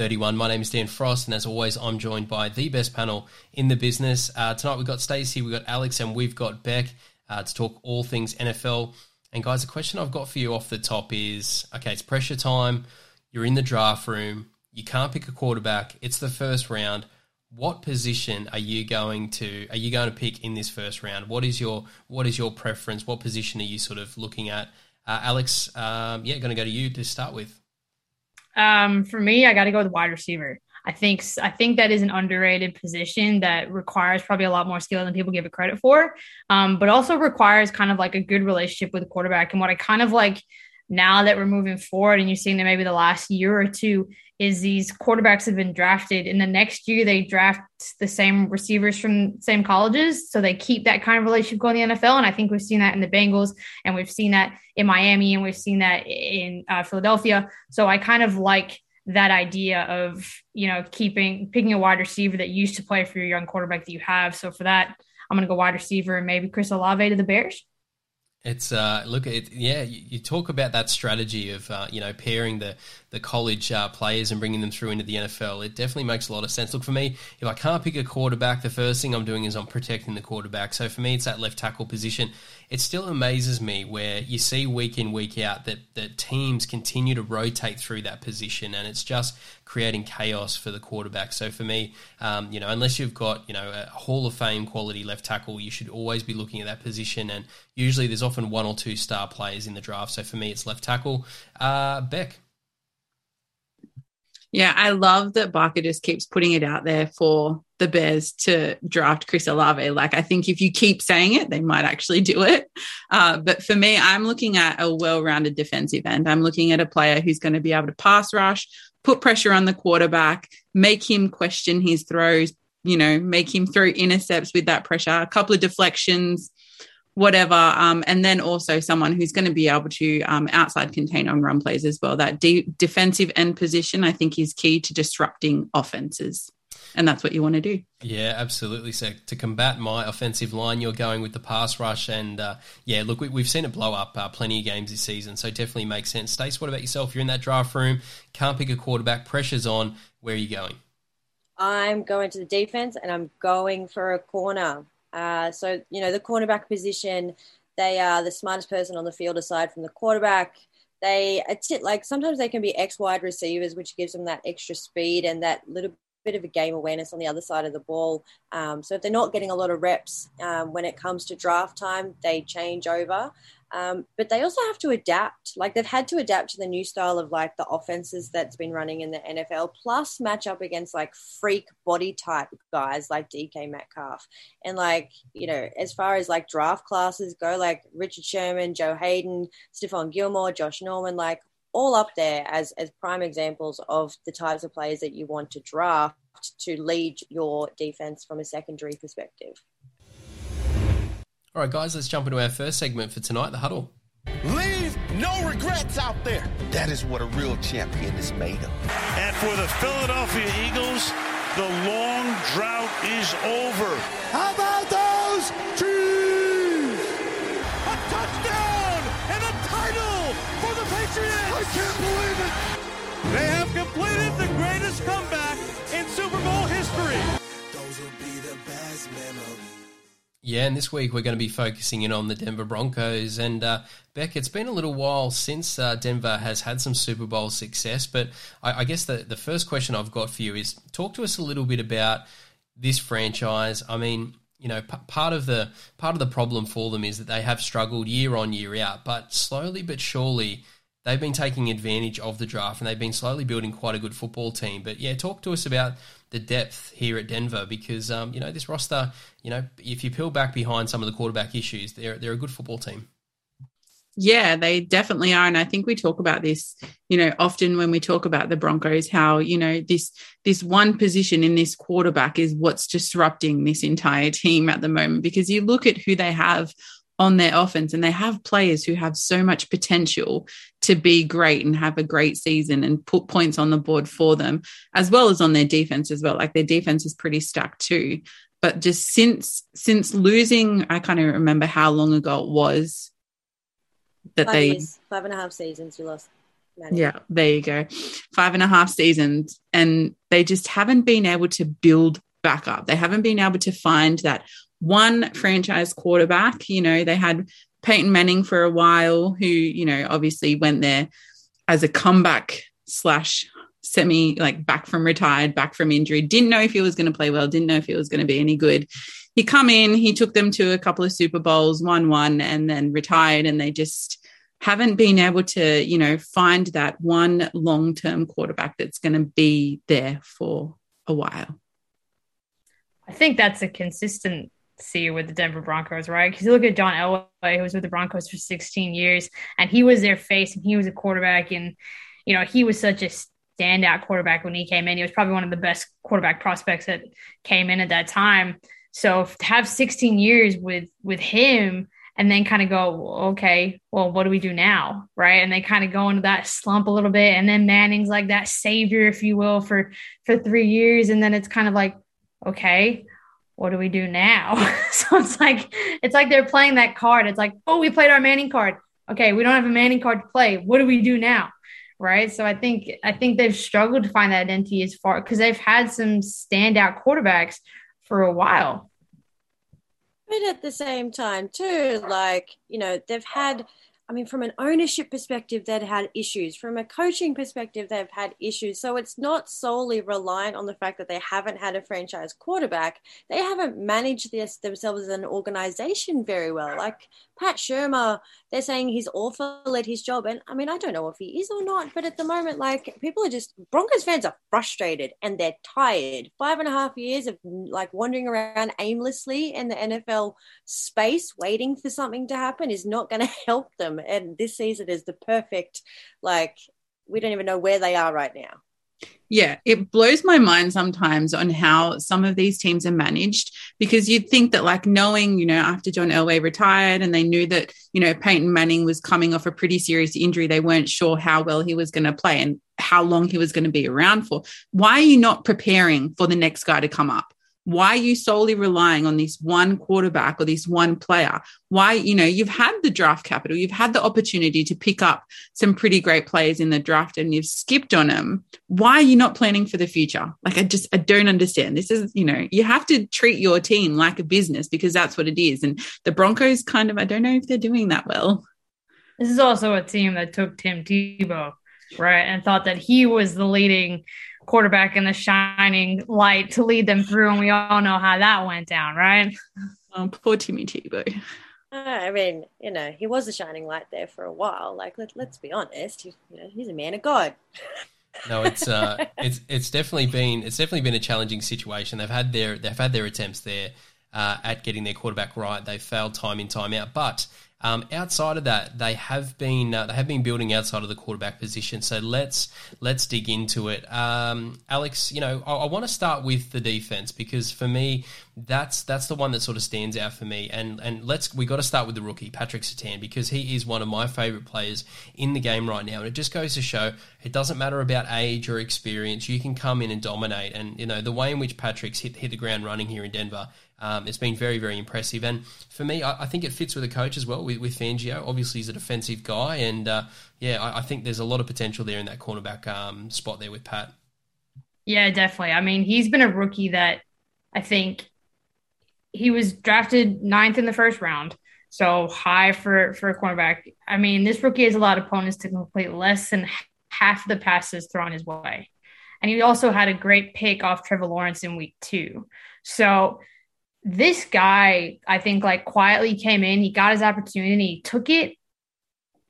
31. My name is Dan Frost, and as always, I'm joined by the best panel in the business. Uh, tonight we've got Stacey, we've got Alex, and we've got Bec uh, to talk all things NFL. And guys, the question I've got for you off the top is okay, it's pressure time. You're in the draft room. You can't pick a quarterback. It's the first round. What position are you going to are you going to pick in this first round? What is your what is your preference? What position are you sort of looking at? Uh, Alex, um, yeah, going to go to you to start with. Um, for me, I got to go with wide receiver. I think I think that is an underrated position that requires probably a lot more skill than people give it credit for, um, but also requires kind of like a good relationship with the quarterback. And what I kind of like now that we're moving forward, and you're seeing that maybe the last year or two is these quarterbacks have been drafted in the next year they draft the same receivers from same colleges. So they keep that kind of relationship going in the NFL and I think we've seen that in the Bengals and we've seen that in Miami and we've seen that in uh, Philadelphia. So I kind of like that idea of you know keeping picking a wide receiver that used to play for your young quarterback that you have. So for that I'm going to go wide receiver and maybe Chris Olave to the Bears it's uh, look, it, yeah. You, you, talk about that strategy of uh, you know pairing the the college uh, players and bringing them through into the NFL. It definitely makes a lot of sense. Look for me, if I can't pick a quarterback, the first thing I'm doing is I'm protecting the quarterback. So for me, it's that left tackle position. It still amazes me where you see week in week out that that teams continue to rotate through that position, and it's just creating chaos for the quarterback. So for me, um, you know, unless you've got you know a Hall of Fame quality left tackle, you should always be looking at that position. And usually, there's often one or two star players in the draft. So for me, it's left tackle. Uh, Bec. Yeah, I love that Barker just keeps putting it out there for the Bears to draft Chris Olave. Like, I think if you keep saying it, they might actually do it. Uh, but for me, I'm looking at a well rounded defensive end. I'm looking at a player who's going to be able to pass rush, put pressure on the quarterback, make him question his throws, you know, make him throw intercepts with that pressure, a couple of deflections, whatever. Um, and then also someone who's going to be able to um, outside contain on run plays as well. That de- defensive end position, I think, is key to disrupting offenses. And that's what you want to do. Yeah, absolutely. So to combat my offensive line, you're going with the pass rush, and uh, yeah, look, we, have seen it blow up uh, plenty of games this season, so definitely makes sense. Stace, what about yourself? You're in that draft room, can't pick a quarterback, pressure's on. Where are you going? I'm going to the defense, and I'm going for a corner. Uh, so you know, the cornerback position, they are the smartest person on the field aside from the quarterback they it's it like sometimes they can be X wide receivers, which gives them that extra speed and that little bit of a game awareness on the other side of the ball. Um, so if they're not getting a lot of reps um, when it comes to draft time, they change over. Um, but they also have to adapt. Like they've had to adapt to the new style of like the offenses that's been running in the NFL, plus match up against like freak body type guys like DK Metcalf. And like, you know, as far as like draft classes go, like Richard Sherman, Joe Haden, Stephon Gilmore, Josh Norman, like all up there as as prime examples of the types of players that you want to draft to lead your defense from a secondary perspective. All right, guys, let's jump into our first segment for tonight, the huddle. Leave no regrets out there. That is what a real champion is made of. And for the Philadelphia Eagles, the long drought is over. How about those Chiefs? A touchdown and a title for the Patriots. I can't believe it. They have completed the greatest comeback in Super Bowl history. Those will be the best memories. Yeah, and this week we're going to be focusing in on the Denver Broncos. And uh, Bec, it's been a little while since uh, Denver has had some Super Bowl success, but I, I guess the, the first question I've got for you is talk to us a little bit about this franchise. I mean, you know, p- part of the part of the problem for them is that they have struggled year on year out, but slowly but surely they've been taking advantage of the draft and they've been slowly building quite a good football team. But yeah, talk to us about the depth here at Denver because um, you know this roster, you know, if you peel back behind some of the quarterback issues, they're they're a good football team. Yeah, they definitely are. And I think we talk about this, you know, often when we talk about the Broncos, how, you know, this this one position in this quarterback is what's disrupting this entire team at the moment. Because you look at who they have on their offense and they have players who have so much potential to be great and have a great season and put points on the board for them, as well as on their defense as well. Like their defense is pretty stacked too. But just since since losing, I can't even remember how long ago it was that five they years, five and a half seasons you lost. Manning. yeah, there you go. Five and a half seasons. And they just haven't been able to build back up. They haven't been able to find that one franchise quarterback. You know, they had Peyton Manning for a while, who, you know, obviously went there as a comeback slash semi like back from retired, back from injury, didn't know if he was going to play well, didn't know if he was going to be any good. He come in, he took them to a couple of Super Bowls, won one, and then retired, and they just haven't been able to, you know, find that one long term quarterback that's going to be there for a while. I think that's a consistency with the Denver Broncos, right? Because you look at John Elway, who was with the Broncos for 16 years, and he was their face and he was a quarterback. And, you know, he was such a standout quarterback when he came in. He was probably one of the best quarterback prospects that came in at that time. So to have 16 years with with him and then kind of go, okay, well, what do we do now? Right. And they kind of go into that slump a little bit. And then Manning's like that savior, if you will, for for three years. And then it's kind of like, okay, what do we do now? so it's like it's like they're playing that card. It's like, oh, we played our Manning card. Okay, we don't have a Manning card to play. What do we do now? Right. So I think I think they've struggled to find that identity as far because they've had some standout quarterbacks for a while. But at the same time, too, like, you know, they've had, I mean, from an ownership perspective, they've had issues. From a coaching perspective, they've had issues. So it's not solely reliant on the fact that they haven't had a franchise quarterback. They haven't managed this themselves as an organization very well. Like Pat Shurmur, they're saying he's awful at his job. And I mean, I don't know if he is or not, but at the moment, like people are just, Broncos fans are frustrated and they're tired. Five and a half years of like wandering around aimlessly in the NFL space, waiting for something to happen is not going to help them. And this season is the perfect, like, we don't even know where they are right now. Yeah, it blows my mind sometimes on how some of these teams are managed because you'd think that, like, knowing, you know, after John Elway retired and they knew that, you know, Peyton Manning was coming off a pretty serious injury, they weren't sure how well he was going to play and how long he was going to be around for. Why are you not preparing for the next guy to come up? Why are you solely relying on this one quarterback or this one player? Why, you know, you've had the draft capital, you've had the opportunity to pick up some pretty great players in the draft and you've skipped on them. Why are you not planning for the future? Like, I just, I don't understand. This is, you know, you have to treat your team like a business because that's what it is. And the Broncos kind of, I don't know if they're doing that well. This is also a team that took Tim Tebow, right? And thought that he was the leading quarterback in the shining light to lead them through. And we all know how that went down, right? Oh, poor Timmy Tebow. Uh, I mean, you know, he was a shining light there for a while. Like, let, let's be honest, he, you know, he's a man of God. no, it's uh, it's it's definitely been it's definitely been a challenging situation. They've had their they've had their attempts there uh, at getting their quarterback right. They've failed time in time out, but um, outside of that, they have been uh, they have been building outside of the quarterback position. So let's let's dig into it. Um, Alex, you know, I, I want to start with the defense because for me, that's that's the one that sort of stands out for me. And and let's we got to start with the rookie Patrick Surtain because he is one of my favorite players in the game right now. And it just goes to show it doesn't matter about age or experience. You can come in and dominate. And you know the way in which Patrick's hit hit the ground running here in Denver um, it's been very, very impressive. And for me, I, I, think it fits with the coach as well, with, with Fangio. Obviously, he's a defensive guy. And uh, yeah, I, I, think there's a lot of potential there in that cornerback um, spot there with Pat. Yeah, definitely. I mean, he's been a rookie that I think he was drafted ninth in the first round. So high for, for a cornerback. I mean, this rookie has a lot of opponents to complete less than half the passes thrown his way. And he also had a great pick off Trevor Lawrence in week two. So this guy, I think, like quietly came in, he got his opportunity, took it,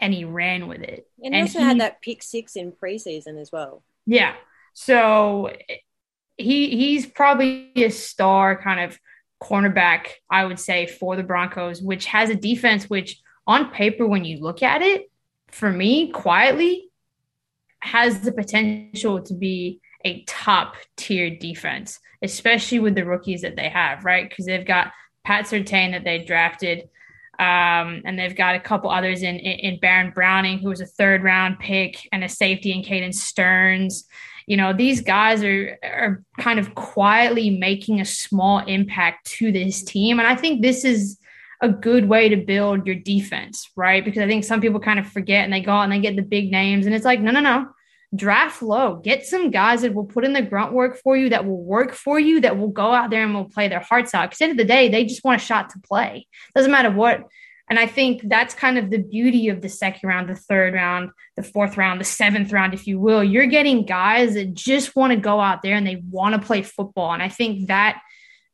and he ran with it. And, he also he, had that pick six in preseason as well. Yeah. So he he's probably a star kind of cornerback, I would say, for the Broncos, which has a defense which on paper, when you look at it, for me, quietly, has the potential to be a top tier defense, especially with the rookies that they have, right? Because they've got Pat Surtain that they drafted. Um, and they've got a couple others in, in, Baron Browning, who was a third round pick, and a safety in Caden Sterns. You know, these guys are are kind of quietly making a small impact to this team. And I think this is a good way to build your defense, right? Because I think some people kind of forget and they go out and they get the big names. And it's like, no, no, no draft low. Get some guys that will put in the grunt work for you, that will work for you, that will go out there and will play their hearts out. Because at the end of the day, they just want a shot to play. Doesn't matter what. And I think that's kind of the beauty of the second round, the third round, the fourth round, the seventh round, if you will. You're getting guys that just want to go out there and they want to play football. And I think that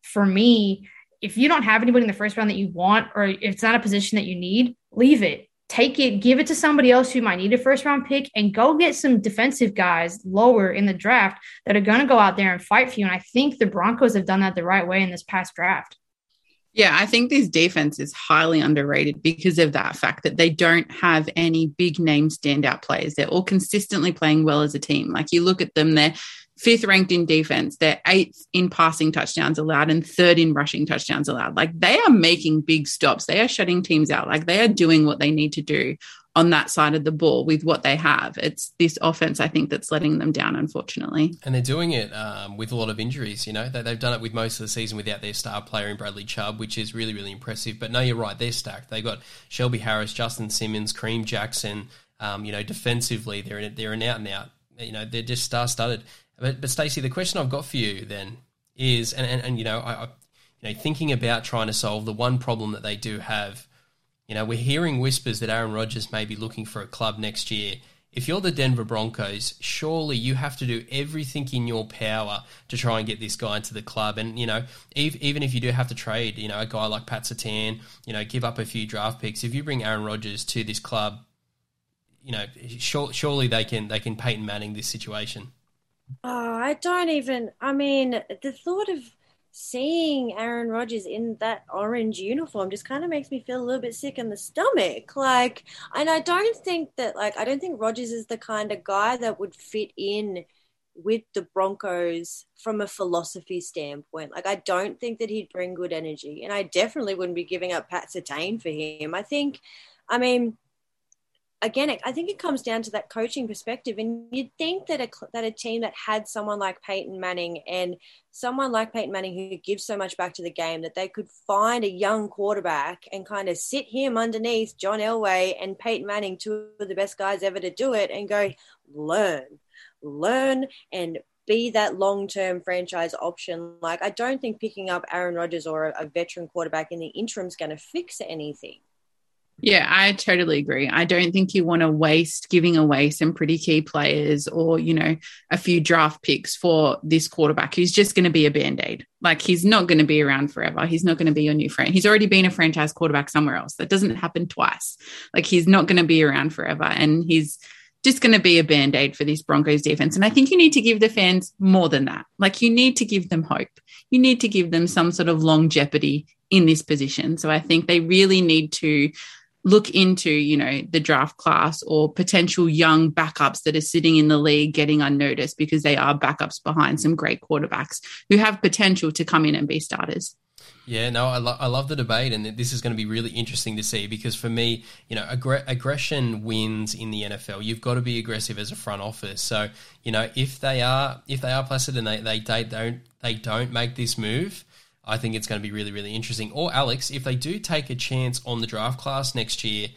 for me, if you don't have anybody in the first round that you want, or if it's not a position that you need, leave it take it, give it to somebody else who might need a first round pick, and go get some defensive guys lower in the draft that are going to go out there and fight for you. And I think the Broncos have done that the right way in this past draft. Yeah, I think this defense is highly underrated because of that fact that they don't have any big name standout players. They're all consistently playing well as a team. Like you look at them, they're fifth ranked in defense. They're eighth in passing touchdowns allowed and third in rushing touchdowns allowed. Like they are making big stops. They are shutting teams out. Like they are doing what they need to do on that side of the ball with what they have. It's this offense, I think, that's letting them down, unfortunately. And they're doing it um, with a lot of injuries. You know, they, have done it with most of the season without their star player in Bradley Chubb, which is really, really impressive. But no, you're right. They're stacked. They got Shelby Harris, Justin Simmons, Kareem Jackson. Um, you know, defensively, they're they're an out and out. You know, they're just star studded. But, but Stacey, the question I've got for you then is, and, and, and you know, I, I, you know, thinking about trying to solve the one problem that they do have. You know, we're hearing whispers that Aaron Rodgers may be looking for a club next year. If you're the Denver Broncos, surely you have to do everything in your power to try and get this guy into the club. And, you know, even if you do have to trade, you know, a guy like Pat Surtain, you know, give up a few draft picks, if you bring Aaron Rodgers to this club, you know, surely they can they can Peyton Manning this situation. Oh, I don't even. I mean, the thought of seeing Aaron Rodgers in that orange uniform just kind of makes me feel a little bit sick in the stomach. Like, and I don't think that, like, I don't think Rodgers is the kind of guy that would fit in with the Broncos from a philosophy standpoint. Like, I don't think that he'd bring good energy, and I definitely wouldn't be giving up Pat Surtain for him. I think, I mean, again, I think it comes down to that coaching perspective. And you'd think that a, that a team that had someone like Peyton Manning and someone like Peyton Manning who gives so much back to the game that they could find a young quarterback and kind of sit him underneath John Elway and Peyton Manning, two of the best guys ever to do it, and go learn, learn, and be that long term franchise option. Like, I don't think picking up Aaron Rodgers or a, a veteran quarterback in the interim is going to fix anything. Yeah, I totally agree. I don't think you want to waste giving away some pretty key players or, you know, a few draft picks for this quarterback who's just going to be a band aid. Like he's not going to be around forever. He's not going to be your new friend. He's already been a franchise quarterback somewhere else. That doesn't happen twice. Like he's not going to be around forever. And he's just going to be a band aid for this Broncos defense. And I think you need to give the fans more than that. Like you need to give them hope. You need to give them some sort of longevity in this position. So I think they really need to look into, you know, the draft class or potential young backups that are sitting in the league getting unnoticed because they are backups behind some great quarterbacks who have potential to come in and be starters. Yeah, no, I, lo- I love the debate, and this is going to be really interesting to see because for me, you know, aggr- aggression wins in the NFL. You've got to be aggressive as a front office. So, you know, if they are if they are placid and they, they, they don't they don't make this move, I think it's going to be really, really interesting. Or Alex, if they do take a chance on the draft class next year,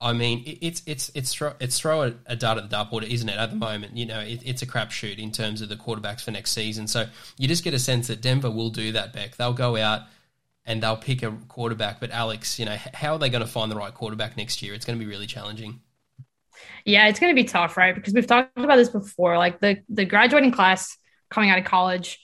I mean, it's it's it's throw, it's throw a, a dart at the dartboard, isn't it? At the moment, you know, it, it's a crapshoot in terms of the quarterbacks for next season. So you just get a sense that Denver will do that. Bec, they'll go out and they'll pick a quarterback. But Alex, you know, how are they going to find the right quarterback next year? It's going to be really challenging. Yeah, it's going to be tough, right? Because we've talked about this before. Like the the graduating class coming out of college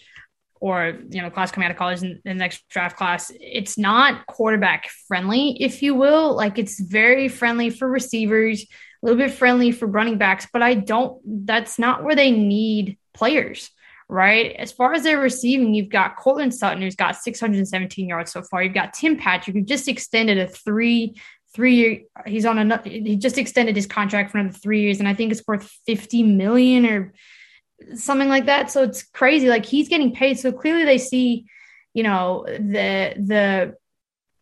or you know class coming out of college in, the next draft class it's not quarterback friendly if you will like it's very friendly for receivers a little bit friendly for running backs but i don't that's not where they need players right as far as their receiving you've got Courtland Sutton who's got 617 yards so far you've got Tim Patrick who just extended a three three year. He's on another. He just extended his contract for another three years, and I think it's worth fifty million or something like that. So it's crazy. Like he's getting paid. So clearly they see, you know, the the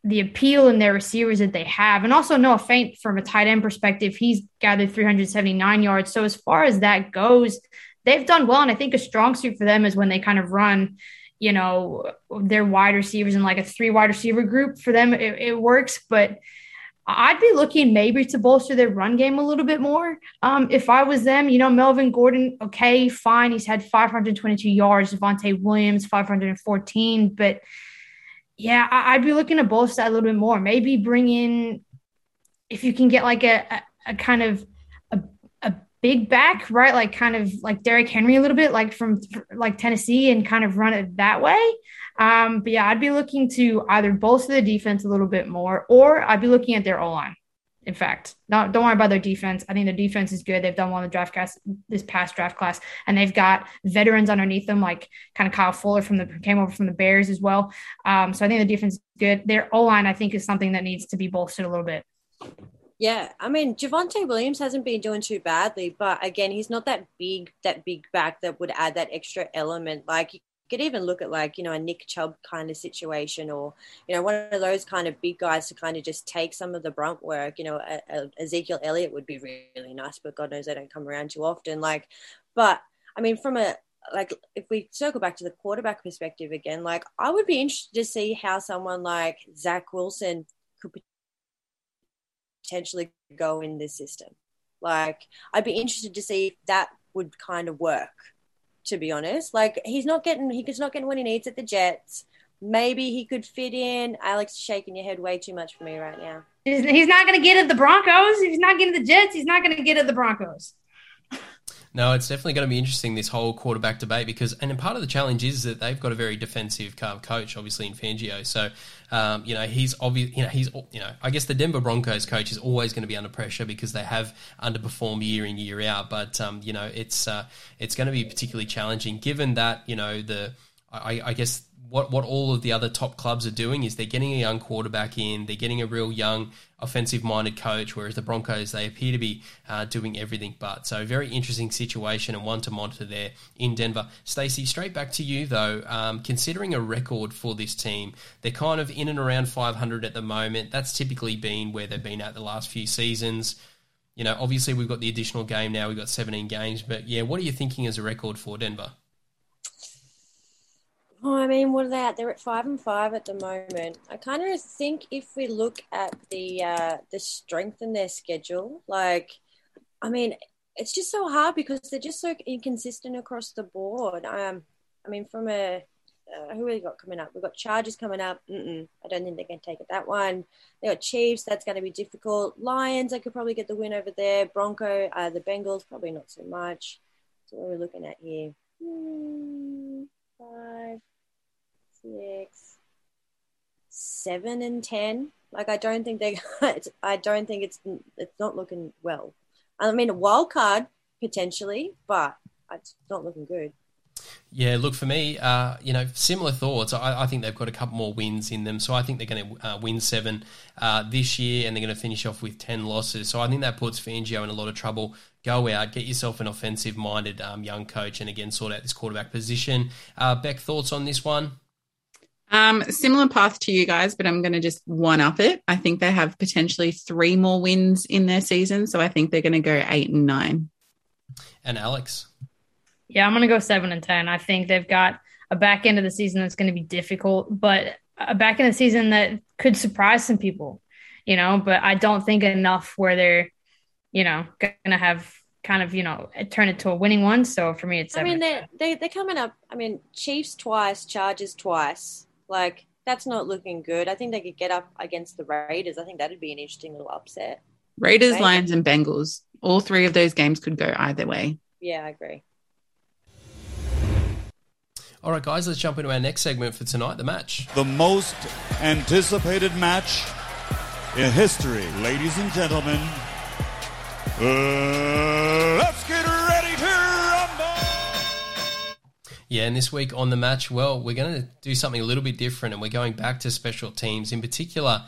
the appeal in their receivers that they have. And also Noah Fant from a tight end perspective, he's gathered 379 yards. So as far as that goes, they've done well. And I think a strong suit for them is when they kind of run, you know, their wide receivers in like a three wide receiver group. For them, it, it works. But I'd be looking maybe to bolster their run game a little bit more. Um, if I was them, you know, Melvin Gordon, okay, fine. He's had 522 yards. Javonte Williams, 514. But yeah, I, would be looking to bolster that a little bit more. Maybe bring in, if you can get like a, a, a kind of a, a big back, right? Like kind of like Derrick Henry a little bit, like from like Tennessee, and kind of run it that way. Um, but yeah, I'd be looking to either bolster the defense a little bit more, or I'd be looking at their O line. In fact, not don't worry about their defense. I think their defense is good. They've done well in the draft class this past draft class, and they've got veterans underneath them, like kind of Kyle Fuller from the came over from the Bears as well. Um, so I think the defense is good. Their O line, I think, is something that needs to be bolstered a little bit. Yeah, I mean Javonte Williams hasn't been doing too badly, but again, he's not that big, that big back that would add that extra element. Like could even look at like you know a Nick Chubb kind of situation, or you know one of those kind of big guys to kind of just take some of the brunt work. You know, a, a Ezekiel Elliott would be really nice, but God knows they don't come around too often. Like, but I mean, from a like if we circle back to the quarterback perspective again, like I would be interested to see how someone like Zach Wilson could potentially go in this system. Like I'd be interested to see if that would kind of work to be honest. Like he's not getting he's not getting what he needs at the Jets. Maybe he could fit in. Alex is shaking your head way too much for me right now. He's not going to get at the Broncos. He's not getting the Jets. He's not going to get at the Broncos. No, it's definitely going to be interesting this whole quarterback debate because, and part of the challenge is that they've got a very defensive coach, obviously in Fangio. So, um, you know, he's obvious. You know, he's you know, I guess the Denver Broncos coach is always going to be under pressure because they have underperformed year in year out. But um, you know, it's uh, it's going to be particularly challenging given that you know the I, I guess what what all of the other top clubs are doing is they're getting a young quarterback in, they're getting a real young offensive minded coach, whereas the Broncos they appear to be uh, doing everything but. So very interesting situation and one to monitor there in Denver. Stacey, straight back to you though. Um, considering a record for this team, they're kind of in and around 500 at the moment. That's typically been where they've been at the last few seasons. You know, obviously we've got the additional game now. We've got 17 games, but yeah, what are you thinking as a record for Denver? Oh, I mean, what are they at? They're at five and five at the moment. I kind of think if we look at the uh, the strength in their schedule, like, I mean, it's just so hard because they're just so inconsistent across the board. Um, I mean, from a uh, who have we got coming up? We've got Chargers coming up. Mm-mm, I don't think they can take it that one. They got Chiefs. That's going to be difficult. Lions. I could probably get the win over there. Bronco. Uh, the Bengals. Probably not so much. So what are we looking at here? Hmm, five, six, seven, and ten. Like I don't think they. I don't think it's it's not looking well. I mean, a wild card potentially, but it's not looking good. Yeah, look for me, uh, you know, similar thoughts. I, I, think they've got a couple more wins in them, so I think they're going to uh, win seven uh, this year, and they're going to finish off with ten losses. So I think that puts Fangio in a lot of trouble. Go out, get yourself an offensive-minded um, young coach, and again sort out this quarterback position. Uh, Bec, thoughts on this one? Um, similar path to you guys, but I'm going to just one up it. I think they have potentially three more wins in their season, so I think they're going to go eight and nine. And Alex, yeah, I'm going to go seven and ten. I think they've got a back end of the season that's going to be difficult, but a back end of the season that could surprise some people, you know. But I don't think enough where they're, you know, going to have kind of you know turn it to a winning one. So for me, it's. I mean, they they they're coming up. I mean, Chiefs twice, Chargers twice. Like that's not looking good. I think they could get up against the Raiders. I think that'd be an interesting little upset. Raiders, Raiders. Lions, and Bengals. All three of those games could go either way. Yeah, I agree. All right, guys, let's jump into our next segment for tonight the match. The most anticipated match in history, ladies and gentlemen. Uh, let's get ready to rumble. yeah, and this week on the match, well, we're going to do something a little bit different and we're going back to special teams. In particular,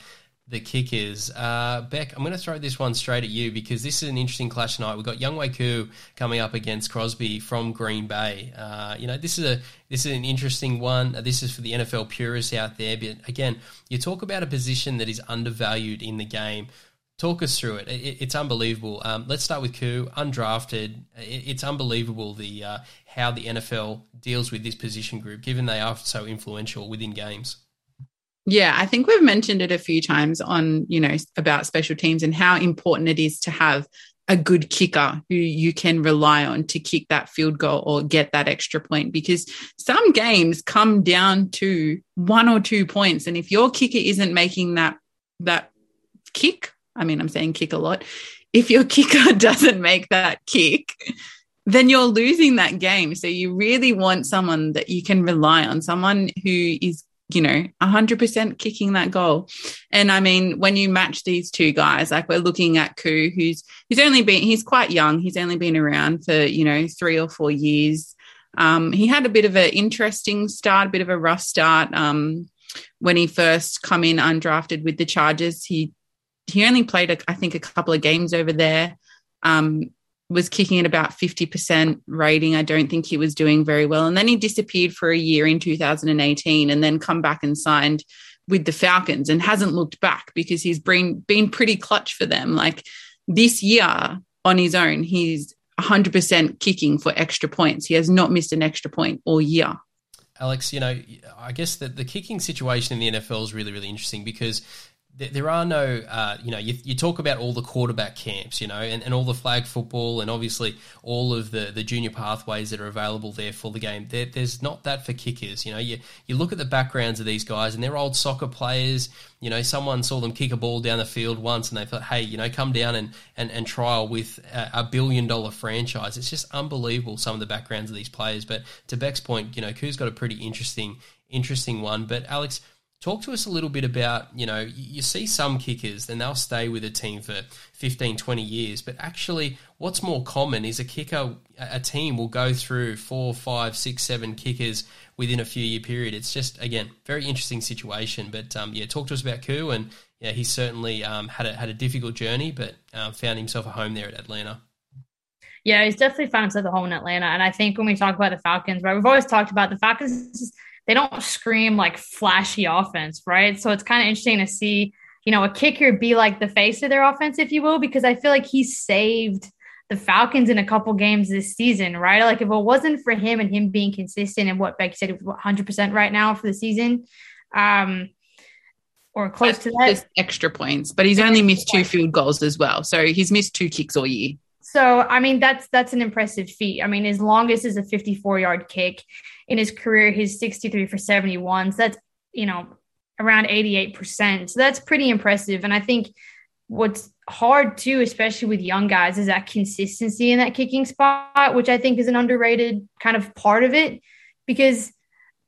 the kickers. Uh, Bec, I'm going to throw this one straight at you because this is an interesting clash tonight. We've got Younghoe Koo coming up against Crosby from Green Bay. Uh, you know, this is a this is an interesting one. This is for the NFL purists out there. But again, you talk about a position that is undervalued in the game. Talk us through it. it it's unbelievable. Um, let's start with Koo, undrafted. It, it's unbelievable the uh, how the NFL deals with this position group, given they are so influential within games. Yeah, I think we've mentioned it a few times on, you know, about special teams and how important it is to have a good kicker who you can rely on to kick that field goal or get that extra point because some games come down to one or two points and if your kicker isn't making that that kick, I mean I'm saying kick a lot, if your kicker doesn't make that kick, then you're losing that game. So you really want someone that you can rely on, someone who is you know, 100% kicking that goal. And I mean, when you match these two guys, like we're looking at Koo, who's, he's only been, he's quite young. He's only been around for, you know, three or four years. Um, he had a bit of an interesting start, a bit of a rough start. Um, when he first come in undrafted with the Chargers, he, he only played, a, I think, a couple of games over there. Um, was kicking at about 50% rating. I don't think he was doing very well. And then he disappeared for a year in 2018 and then come back and signed with the Falcons and hasn't looked back because he's been, been pretty clutch for them. Like this year on his own, he's 100% kicking for extra points. He has not missed an extra point all year. Alex, you know, I guess that the kicking situation in the NFL is really, really interesting because there are no, uh, you know, you, you, talk about all the quarterback camps, you know, and, and all the flag football, and obviously all of the, the junior pathways that are available there for the game. There, there's not that for kickers, you know. You you look at the backgrounds of these guys, and they're old soccer players. You know, someone saw them kick a ball down the field once, and they thought, hey, you know, come down and and, and trial with a, a billion dollar franchise. It's just unbelievable some of the backgrounds of these players. But to Bec's point, you know, Koo's got a pretty interesting interesting one. But Alex Talk to us a little bit about, you know, you see some kickers and they'll stay with a team for 15, 20 years, but actually what's more common is a kicker, a team will go through four, five, six, seven kickers within a few year period. It's just, again, very interesting situation. But um, yeah, talk to us about Koo and yeah, he certainly um, had, a, had a difficult journey, but uh, found himself a home there at Atlanta. Yeah, he's definitely found himself a home in Atlanta. And I think when we talk about the Falcons, right, we've always talked about the Falcons they don't scream like flashy offense, right? So it's kind of interesting to see, you know, a kicker be like the face of their offense, if you will, because I feel like he saved the Falcons in a couple games this season, right? Like if it wasn't for him and him being consistent and what Becky said, 100% right now for the season, um, or close to that. extra points, but he's only missed two field goals as well. So he's missed two kicks all year. So I mean that's that's an impressive feat. I mean his longest is a 54 yard kick. In his career, he's 63 for 71. So that's you know around 88%. So that's pretty impressive. And I think what's hard too, especially with young guys, is that consistency in that kicking spot, which I think is an underrated kind of part of it. Because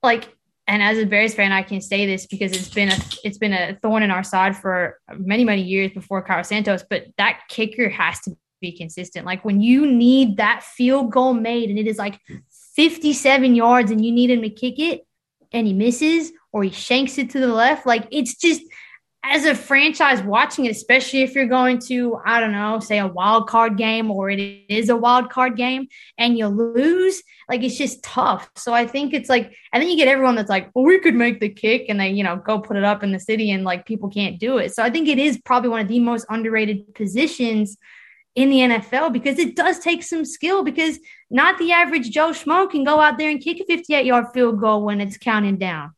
like and as a Bears fan, I can say this because it's been a it's been a thorn in our side for many many years before Cairo Santos. But that kicker has to be consistent. Like when you need that field goal made and it is like 57 yards and you need him to kick it and he misses or he shanks it to the left, like it's just as a franchise watching it, especially if you're going to, I don't know, say a wild card game or it is a wild card game and you lose, like it's just tough. So I think it's like, and then you get everyone that's like, well, we could make the kick and they, you know, go put it up in the city and like people can't do it. So I think it is probably one of the most underrated positions in the NFL because it does take some skill because not the average Joe Schmo can go out there and kick a 58 yard field goal when it's counting down.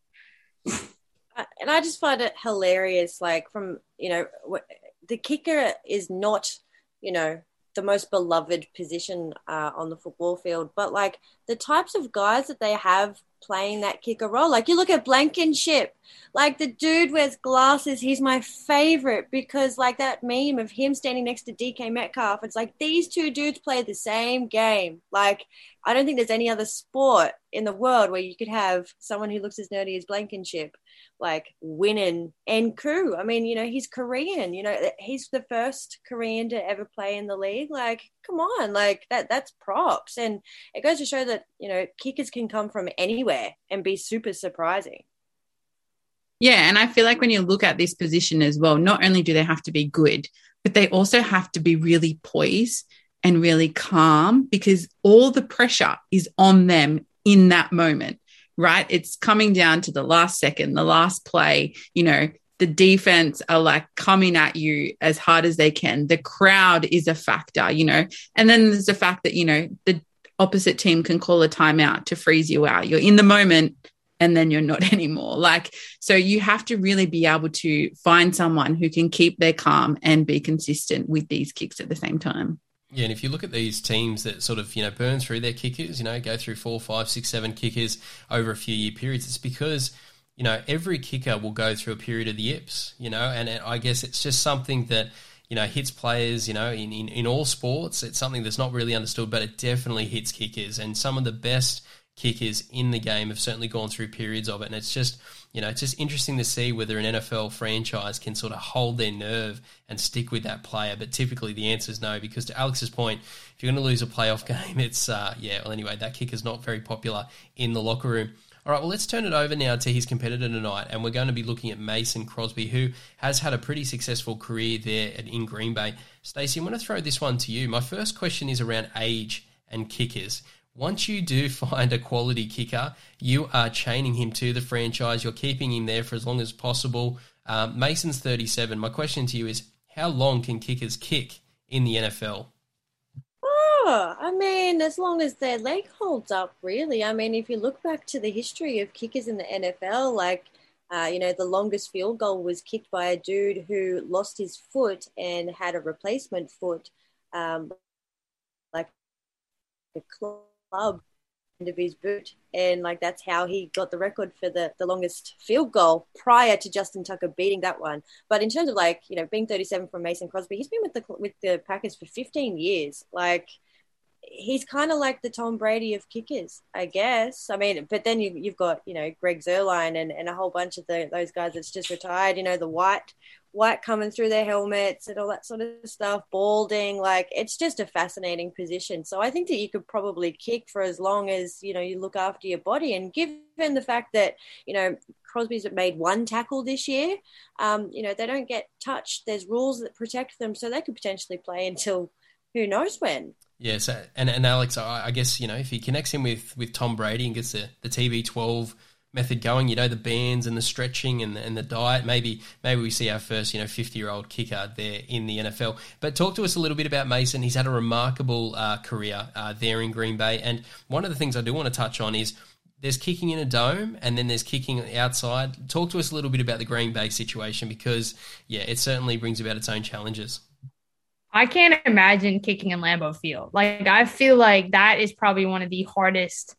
Uh, and I just find it hilarious. Like, from, you know, the kicker is not, you know, the most beloved position uh, on the football field, but like the types of guys that they have playing that kicker role. Like you look at Blankenship, like the dude wears glasses. He's my favorite because like that meme of him standing next to DK Metcalf. It's like these two dudes play the same game. Like I don't think there's any other sport in the world where you could have someone who looks as nerdy as Blankenship like winning and Koo. I mean, you know, he's Korean, you know, he's the first Korean to ever play in the league. Like, come on, like that that's props. And it goes to show that, you know, kickers can come from anywhere and be super surprising. Yeah, and I feel like when you look at this position as well, not only do they have to be good, but they also have to be really poised and really calm because all the pressure is on them in that moment, right? It's coming down to the last second, the last play, you know, the defense are like coming at you as hard as they can. The crowd is a factor, you know, and then there's the fact that, you know, the opposite team can call a timeout to freeze you out. You're in the moment and then you're not anymore. Like, so you have to really be able to find someone who can keep their calm and be consistent with these kicks at the same time. Yeah, and if you look at these teams that sort of, you know, burn through their kickers, you know, go through four, five, six, seven kickers over a few year periods, it's because, you know, every kicker will go through a period of the yips, you know, and I guess it's just something that, you know, hits players, you know, in, in, in all sports. It's something that's not really understood, but it definitely hits kickers. And some of the best kickers in the game have certainly gone through periods of it. And it's just, you know, it's just interesting to see whether an NFL franchise can sort of hold their nerve and stick with that player. But typically the answer is no, because to Alex's point, if you're going to lose a playoff game, it's, uh, yeah, well, anyway, that kicker's not very popular in the locker room. All right, well, let's turn it over now to his competitor tonight, and we're going to be looking at Mason Crosby, who has had a pretty successful career there in Green Bay. Stacey, I'm going to throw this one to you. My first question is around age and kickers. Once you do find a quality kicker, you are chaining him to the franchise. You're keeping him there for as long as possible. Um, Mason's 37. My question to you is how long can kickers kick in the NFL? Oh, I mean, as long as their leg holds up, really. I mean, if you look back to the history of kickers in the NFL, like, uh, you know, the longest field goal was kicked by a dude who lost his foot and had a replacement foot, um, like a club end of his boot and like that's how he got the record for the, the longest field goal prior to Justin Tucker beating that one. But in terms of like, you know, being 37 from Mason Crosby, he's been with the with the Packers for 15 years. Like he's kind of like the Tom Brady of kickers, I guess. I mean, but then you, have got, you know, Greg Zuerlein and, and a whole bunch of the, those guys that's just retired, you know, the white, white coming through their helmets and all that sort of stuff, balding. Like, it's just a fascinating position. So I think that you could probably kick for as long as, you know, you look after your body. And given the fact that, you know, Crosby's made one tackle this year, um, you know, they don't get touched. There's rules that protect them. So they could potentially play until who knows when. Yes, and and Alex, I, guess you know if he connects him with with Tom Brady and gets the the TB12 method going, you know the bands and the stretching and the, and the diet, maybe maybe we see our first you know 50 year old kicker there in the NFL. But talk to us a little bit about Mason. He's had a remarkable uh, career uh, there in Green Bay, and one of the things I do want to touch on is there's kicking in a dome and then there's kicking outside. Talk to us a little bit about the Green Bay situation because yeah, it certainly brings about its own challenges. I can't imagine kicking in Lambeau Field. Like I feel like that is probably one of the hardest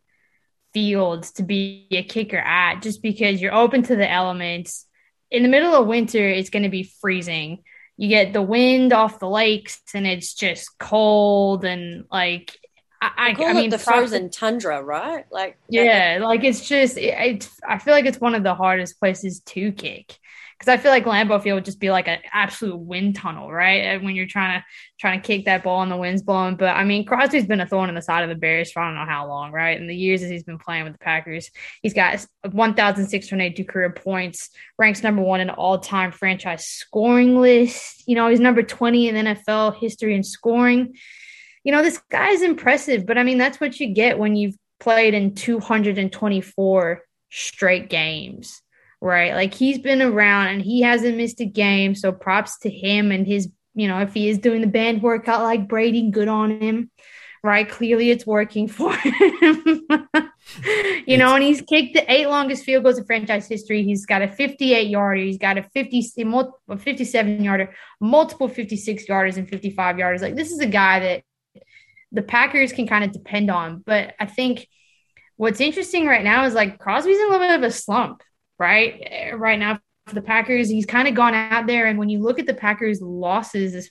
fields to be a kicker at just because you're open to the elements. In the middle of winter, it's going to be freezing. You get the wind off the lakes and it's just cold and like I, I, I mean the frozen tundra, right? Like yeah, like it's just it, it's I feel like it's one of the hardest places to kick because I feel like Lambeau Field would just be like an absolute wind tunnel, right? When you're trying to trying to kick that ball and the wind's blowing. But I mean, Crosby's been a thorn in the side of the Bears for I don't know how long, right? In the years that he's been playing with the Packers, he's got 1,682 career points, ranks number one in all-time franchise scoring list. You know, he's number 20 in NFL history in scoring. You know, this guy is impressive, but I mean, that's what you get when you've played in 224 straight games right? Like he's been around and he hasn't missed a game. So props to him and his, you know, if he is doing the band workout like Brady, good on him, right? Clearly it's working for him. you know, and he's kicked the eight longest field goals in franchise history. He's got a 58 yarder, he's got a 50, a 57 yarder, multiple 56 yarders and 55 yarders. Like this is a guy that the Packers can kind of depend on. But I think what's interesting right now is like Crosby's in a little bit of a slump right? Eh, right now for the Packers, he's kind of gone out there. And when you look at the Packers' losses this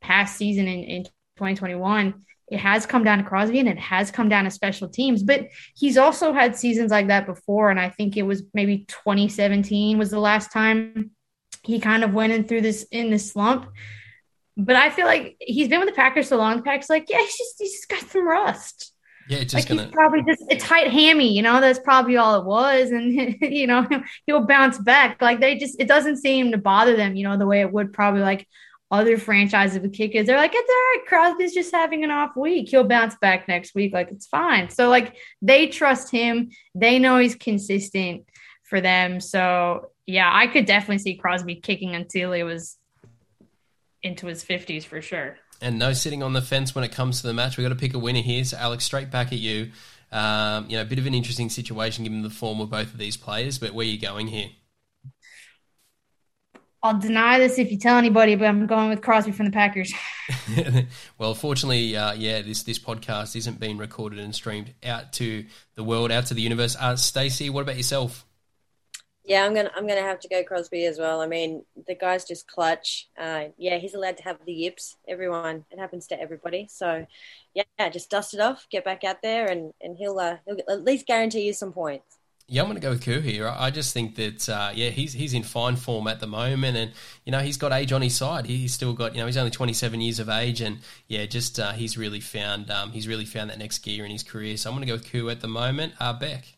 past season in, in 2021, it has come down to Crosby and it has come down to special teams. But he's also had seasons like that before. And I think it was maybe 2017 was the last time he kind of went in through this in this slump. But I feel like he's been with the Packers so long. The Packers like, yeah, he's just he's just got some rust Yeah, it's like just gonna. he's probably just a tight hammy, you know. That's probably all it was, and you know he'll bounce back. Like they just, it doesn't seem to bother them, you know, the way it would probably like other franchises with kickers. They're like, it's all right. Crosby's just having an off week. He'll bounce back next week. Like it's fine. So like they trust him. They know he's consistent for them. So yeah, I could definitely see Crosby kicking until he was into his fifties for sure. And no sitting on the fence when it comes to the match. We've got to pick a winner here. So, Alex, straight back at you. Um, you know, a bit of an interesting situation given the form of both of these players, but where are you going here? I'll deny this if you tell anybody, but I'm going with Crosby from the Packers. well, fortunately, uh, yeah, this this podcast isn't being recorded and streamed out to the world, out to the universe. Uh, Stacey, what about yourself? Yeah, I'm gonna I'm gonna have to go Crosby as well. I mean, the guy's just clutch. Uh, yeah, he's allowed to have the yips. Everyone, it happens to everybody. So, yeah, just dust it off, get back out there, and and he'll uh, he'll at least guarantee you some points. Yeah, I'm going to go with Koo here. I just think that uh, yeah, he's he's in fine form at the moment, and you know he's got age on his side. He's still got you know he's only 27 years of age, and yeah, just uh, he's really found um, he's really found that next gear in his career. So I'm going to go with Koo at the moment. Uh, Bec.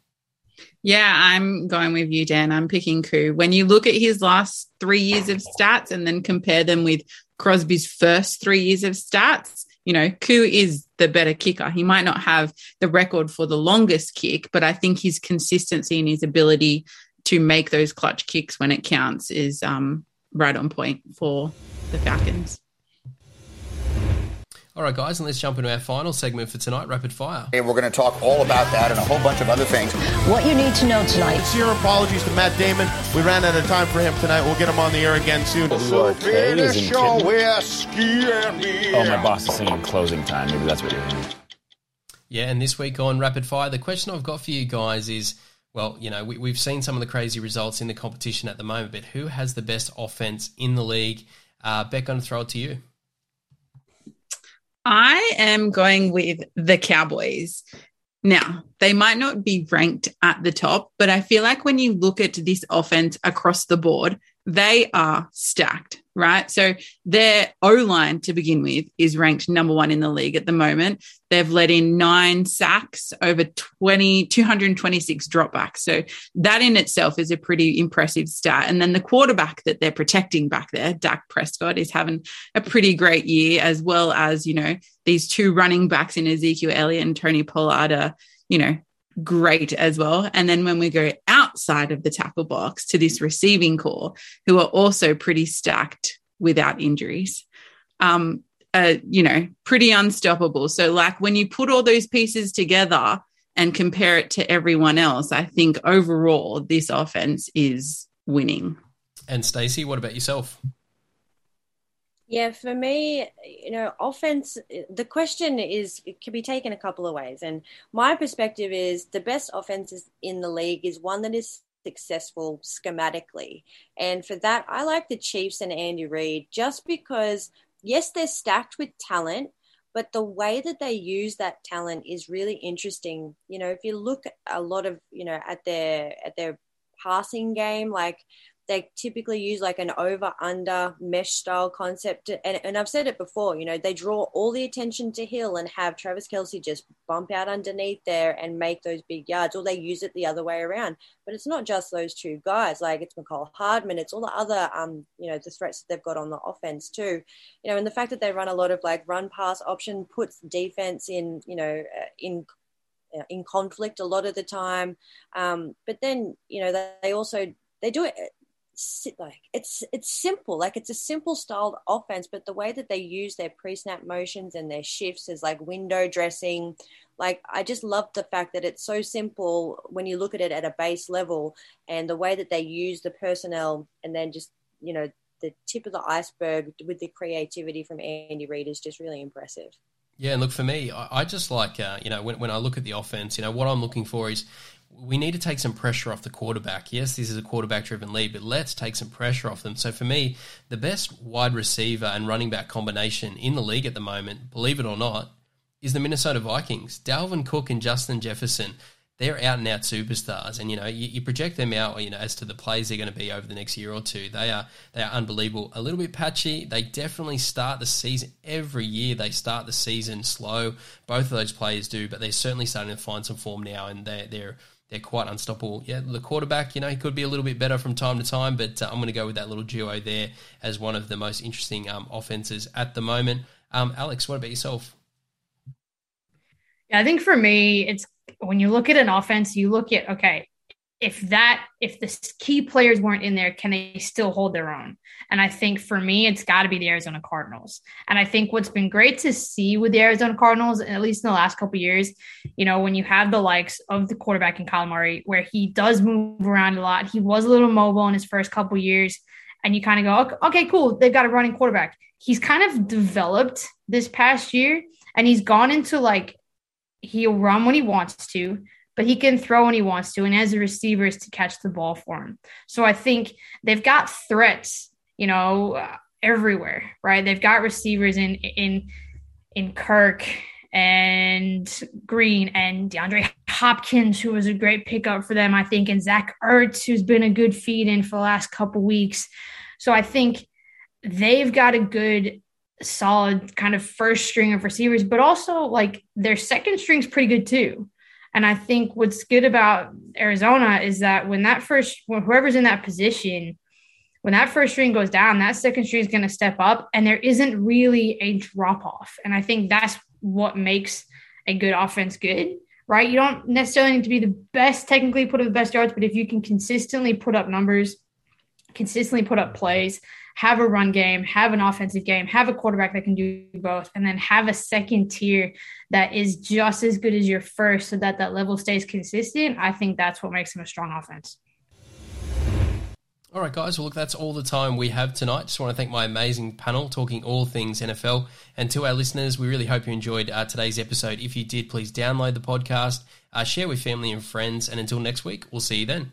Yeah, I'm going with you, Dan. I'm picking Koo. When you look at his last three years of stats and then compare them with Crosby's first three years of stats, you know, Koo is the better kicker. He might not have the record for the longest kick, but I think his consistency and his ability to make those clutch kicks when it counts is um, right on point for the Falcons. All right, guys, and let's jump into our final segment for tonight, Rapid Fire. And we're going to talk all about that and a whole bunch of other things. What you need to know tonight. Sincere apologies to Matt Damon. We ran out of time for him tonight. We'll get him on the air again soon. So Finish your whiskey and beer. Oh, my boss is singing closing time. Maybe that's what you're hearing. Yeah, and this week on Rapid Fire, the question I've got for you guys is well, you know, we, we've seen some of the crazy results in the competition at the moment, but who has the best offense in the league? Uh, Bec, going to throw it to you. I am going with the Cowboys. Now, they might not be ranked at the top, but I feel like when you look at this offense across the board, they are stacked, right? So their O line to begin with is ranked number one in the league at the moment. They've let in nine sacks over 20, 226 dropbacks. So that in itself is a pretty impressive stat. And then the quarterback that they're protecting back there, Dak Prescott, is having a pretty great year, as well as, you know, these two running backs in Ezekiel Elliott and Tony Pollard are, you know, great as well. And then when we go outside of the tackle box to this receiving corps, who are also pretty stacked without injuries, um, uh, you know, pretty unstoppable. So, like when you put all those pieces together and compare it to everyone else, I think overall this offense is winning. And Stacey, what about yourself? Yeah, for me, you know, offense, the question is, it can be taken a couple of ways. And my perspective is the best offenses in the league is one that is successful schematically. And for that, I like the Chiefs and Andy Reid just because, yes, they're stacked with talent, but the way that they use that talent is really interesting. You know, if you look a lot of, you know, at their, at their, passing game like they typically use like an over under mesh style concept. And, and I've said it before, you know, they draw all the attention to Hill and have Travis Kelce just bump out underneath there and make those big yards, or they use it the other way around. But it's not just those two guys, like it's Mecole Hardman, it's all the other, um, you know, the threats that they've got on the offense too. You know, and the fact that they run a lot of like run pass option puts defense in, you know, uh, in uh, in conflict a lot of the time. Um, but then, you know, they, they also they do it like it's it's simple like it's a simple styled offense but the way that they use their pre-snap motions and their shifts is like window dressing. Like i just love the fact that it's so simple when you look at it at a base level and the way that they use the personnel and then just you know the tip of the iceberg with the creativity from andy reid is just really impressive. Yeah, and look for me, I, I just like uh, you know when, when I look at the offense, you know what I'm looking for is we need to take some pressure off the quarterback. Yes, this is a quarterback driven league, but let's take some pressure off them. So for me, the best wide receiver and running back combination in the league at the moment, believe it or not, is the Minnesota Vikings. Dalvin Cook and Justin Jefferson. they're out and out superstars, and you know you, you, project them out, you know, as to the plays they're going to be over the next year or two. They are they are unbelievable. A little bit patchy. They definitely start the season every year. They start the season slow. Both of those players do, but they're certainly starting to find some form now, and they're they're they're quite unstoppable. Yeah, the quarterback, you know, he could be a little bit better from time to time, but uh, I'm going to go with that little duo there as one of the most interesting um, offenses at the moment. Um, Alex, what about yourself? Yeah, I think for me, it's when you look at an offense, you look at okay, if that if the key players weren't in there, can they still hold their own? And I think for me, it's got to be the Arizona Cardinals. And I think what's been great to see with the Arizona Cardinals, at least in the last couple years, you know, when you have the likes of the quarterback in Murray, where he does move around a lot, he was a little mobile in his first couple years, and you kind of go, okay, cool, they've got a running quarterback. He's kind of developed this past year, and he's gone into like he'll run when he wants to, but he can throw when he wants to, and has the receivers to catch the ball for him. So I think they've got threats, you know, uh, everywhere, right? They've got receivers in in in Kirk and Green and DeAndre Hopkins, who was a great pickup for them, I think, and Zach Ertz, who's been a good feed in for the last couple weeks. So I think they've got a good solid kind of first string of receivers, but also like their second string's pretty good too. And I think what's good about Arizona is that when that first, when whoever's in that position, when that first string goes down, that second string is going to step up, and there isn't really a drop off. And I think that's what makes a good offense good, right? You don't necessarily need to be the best technically, put up the best yards, but if you can consistently put up numbers, consistently put up plays, have a run game, have an offensive game, have a quarterback that can do both, and then have a second tier that is just as good as your first so that that level stays consistent. I think that's what makes them a strong offense. All right, guys. Well, look, that's all the time we have tonight. Just want to thank my amazing panel talking all things NFL. And to our listeners, we really hope you enjoyed uh, today's episode. If you did, please download the podcast, uh, share with family and friends. And until next week, we'll see you then.